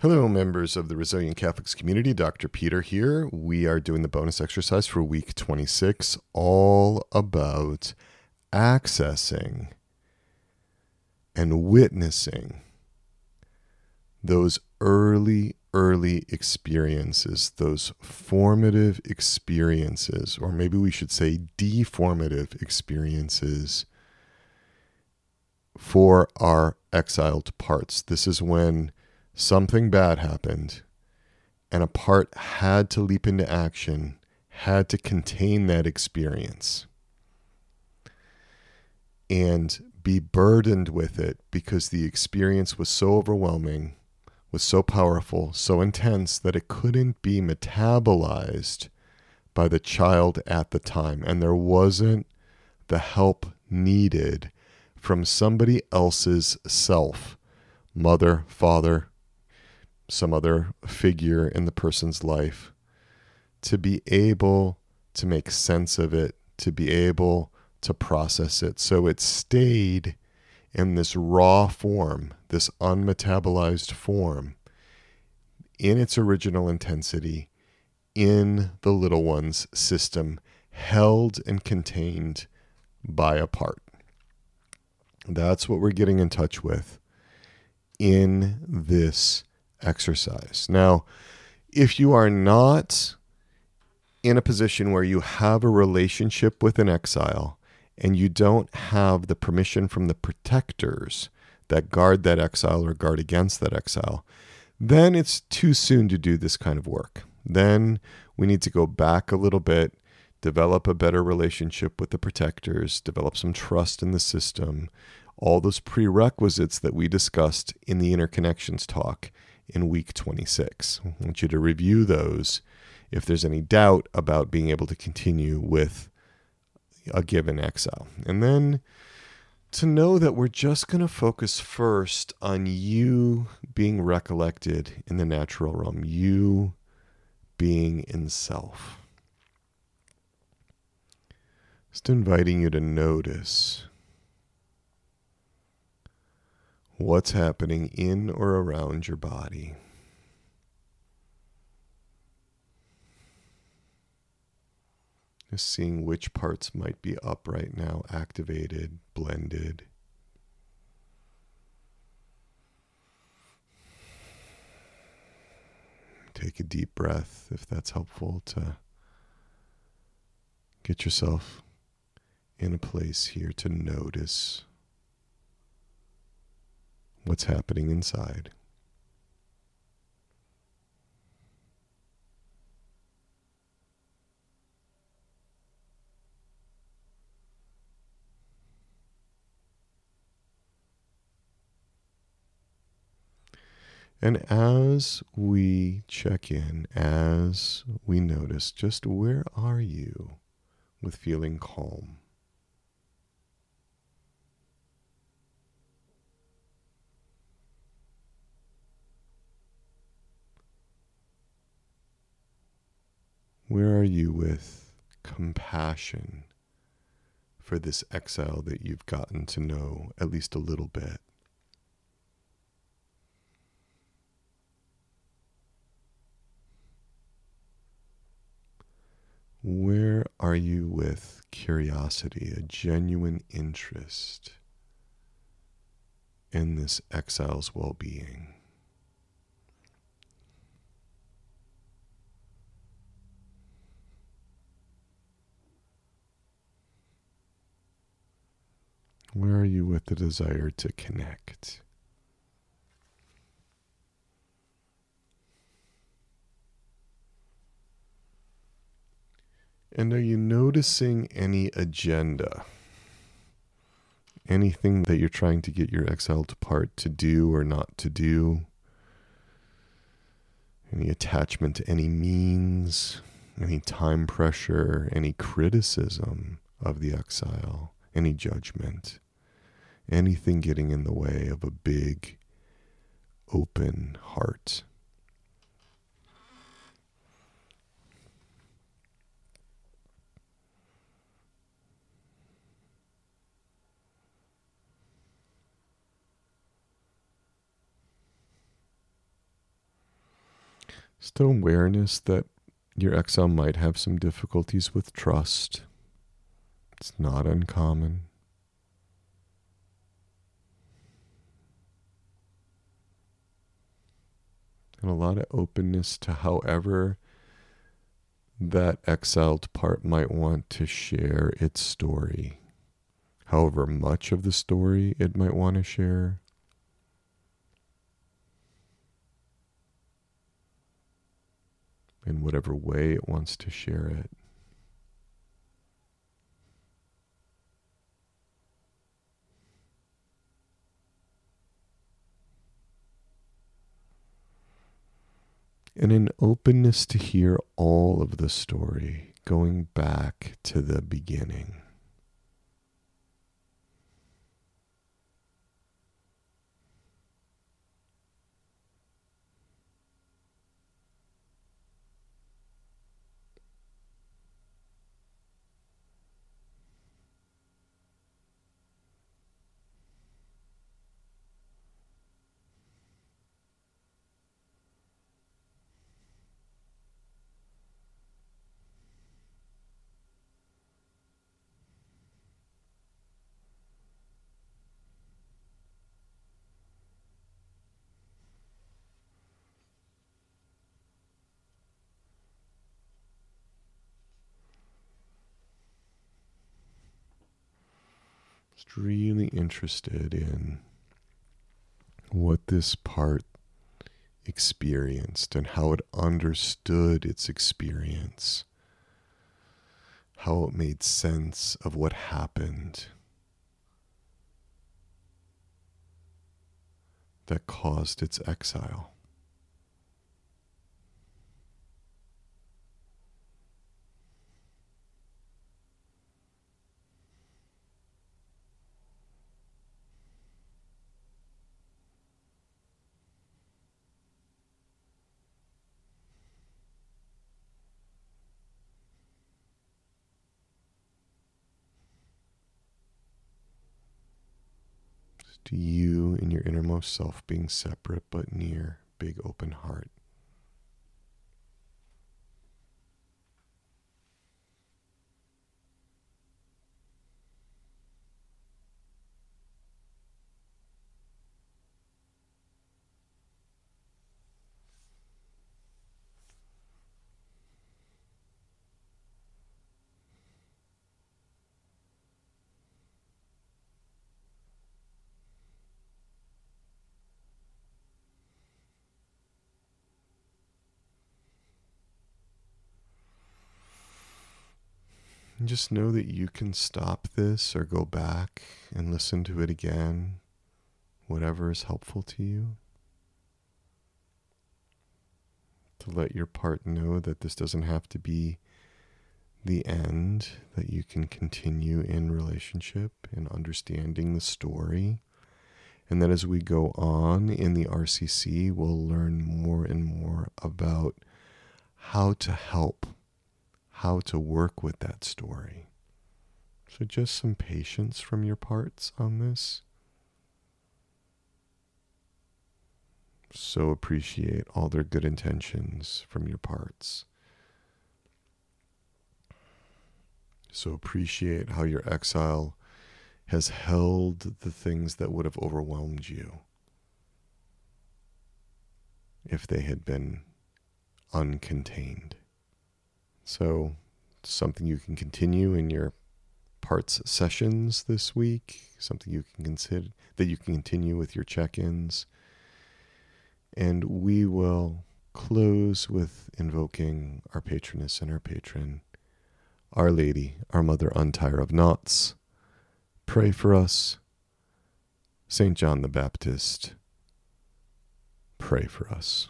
Hello, members of the Resilient Catholics community. Dr. Peter here. We are doing the bonus exercise for week 26, all about accessing and witnessing those early, early experiences, those formative experiences, or maybe we should say deformative experiences for our exiled parts. This is when something bad happened and a part had to leap into action, had to contain that experience and be burdened with it because the experience was so overwhelming, was so powerful, so intense that it couldn't be metabolized by the child at the time. And there wasn't the help needed from somebody else's self mother, father, some other figure in the person's life to be able to make sense of it, to be able to process it. So it stayed in this raw form, this unmetabolized form, in its original intensity, in the little one's system, held and contained by a part. That's what we're getting in touch with in this exercise. Now, if you are not in a position where you have a relationship with an exile and you don't have the permission from the protectors that guard that exile or guard against that exile, then it's too soon to do this kind of work. Then we need to go back a little bit, develop a better relationship with the protectors, develop some trust in the system, all those prerequisites that we discussed in the interconnections talk in week 26. I want you to review those if there's any doubt about being able to continue with a given exile. And then to know that we're just going to focus first on you being recollected in the natural realm, you being in self. Just inviting you to notice what's happening in or around your body. Just seeing which parts might be up right now, activated, blended. Take a deep breath if that's helpful to get yourself in a place here to notice what's happening inside. And as we check in, as we notice, just where are you with feeling calm? Where are you with compassion for this exile that you've gotten to know at least a little bit? Where are you with curiosity, a genuine interest in this exile's well being? Where are you with the desire to connect? And are you noticing any agenda? Anything that you're trying to get your exiled part to do or not to do? Any attachment to any means? Any time pressure? Any criticism of the exile? Any judgment? Anything getting in the way of a big, open heart? Still awareness that your exile might have some difficulties with trust. It's not uncommon. And a lot of openness to however that exiled part might want to share its story, however much of the story it might want to share. In whatever way it wants to share it. And an openness to hear all of the story going back to the beginning. Just really interested in what this part experienced and how it understood its experience, how it made sense of what happened that caused its exile. You in your innermost self being separate but near, big open heart. Just know that you can stop this or go back and listen to it again, whatever is helpful to you. To let your part know that this doesn't have to be the end, that you can continue in relationship and understanding the story. And that as we go on in the RCC, we'll learn more and more about how to help how to work with that story. So, just some patience from your parts on this. So, appreciate all their good intentions from your parts. So, appreciate how your exile has held the things that would have overwhelmed you if they had been uncontained. So, something you can continue in your parts sessions this week, something you can consider that you can continue with your check ins. And we will close with invoking our patroness and our patron, Our Lady, our Mother Undoer of Knots. Pray for us. St. John the Baptist, pray for us.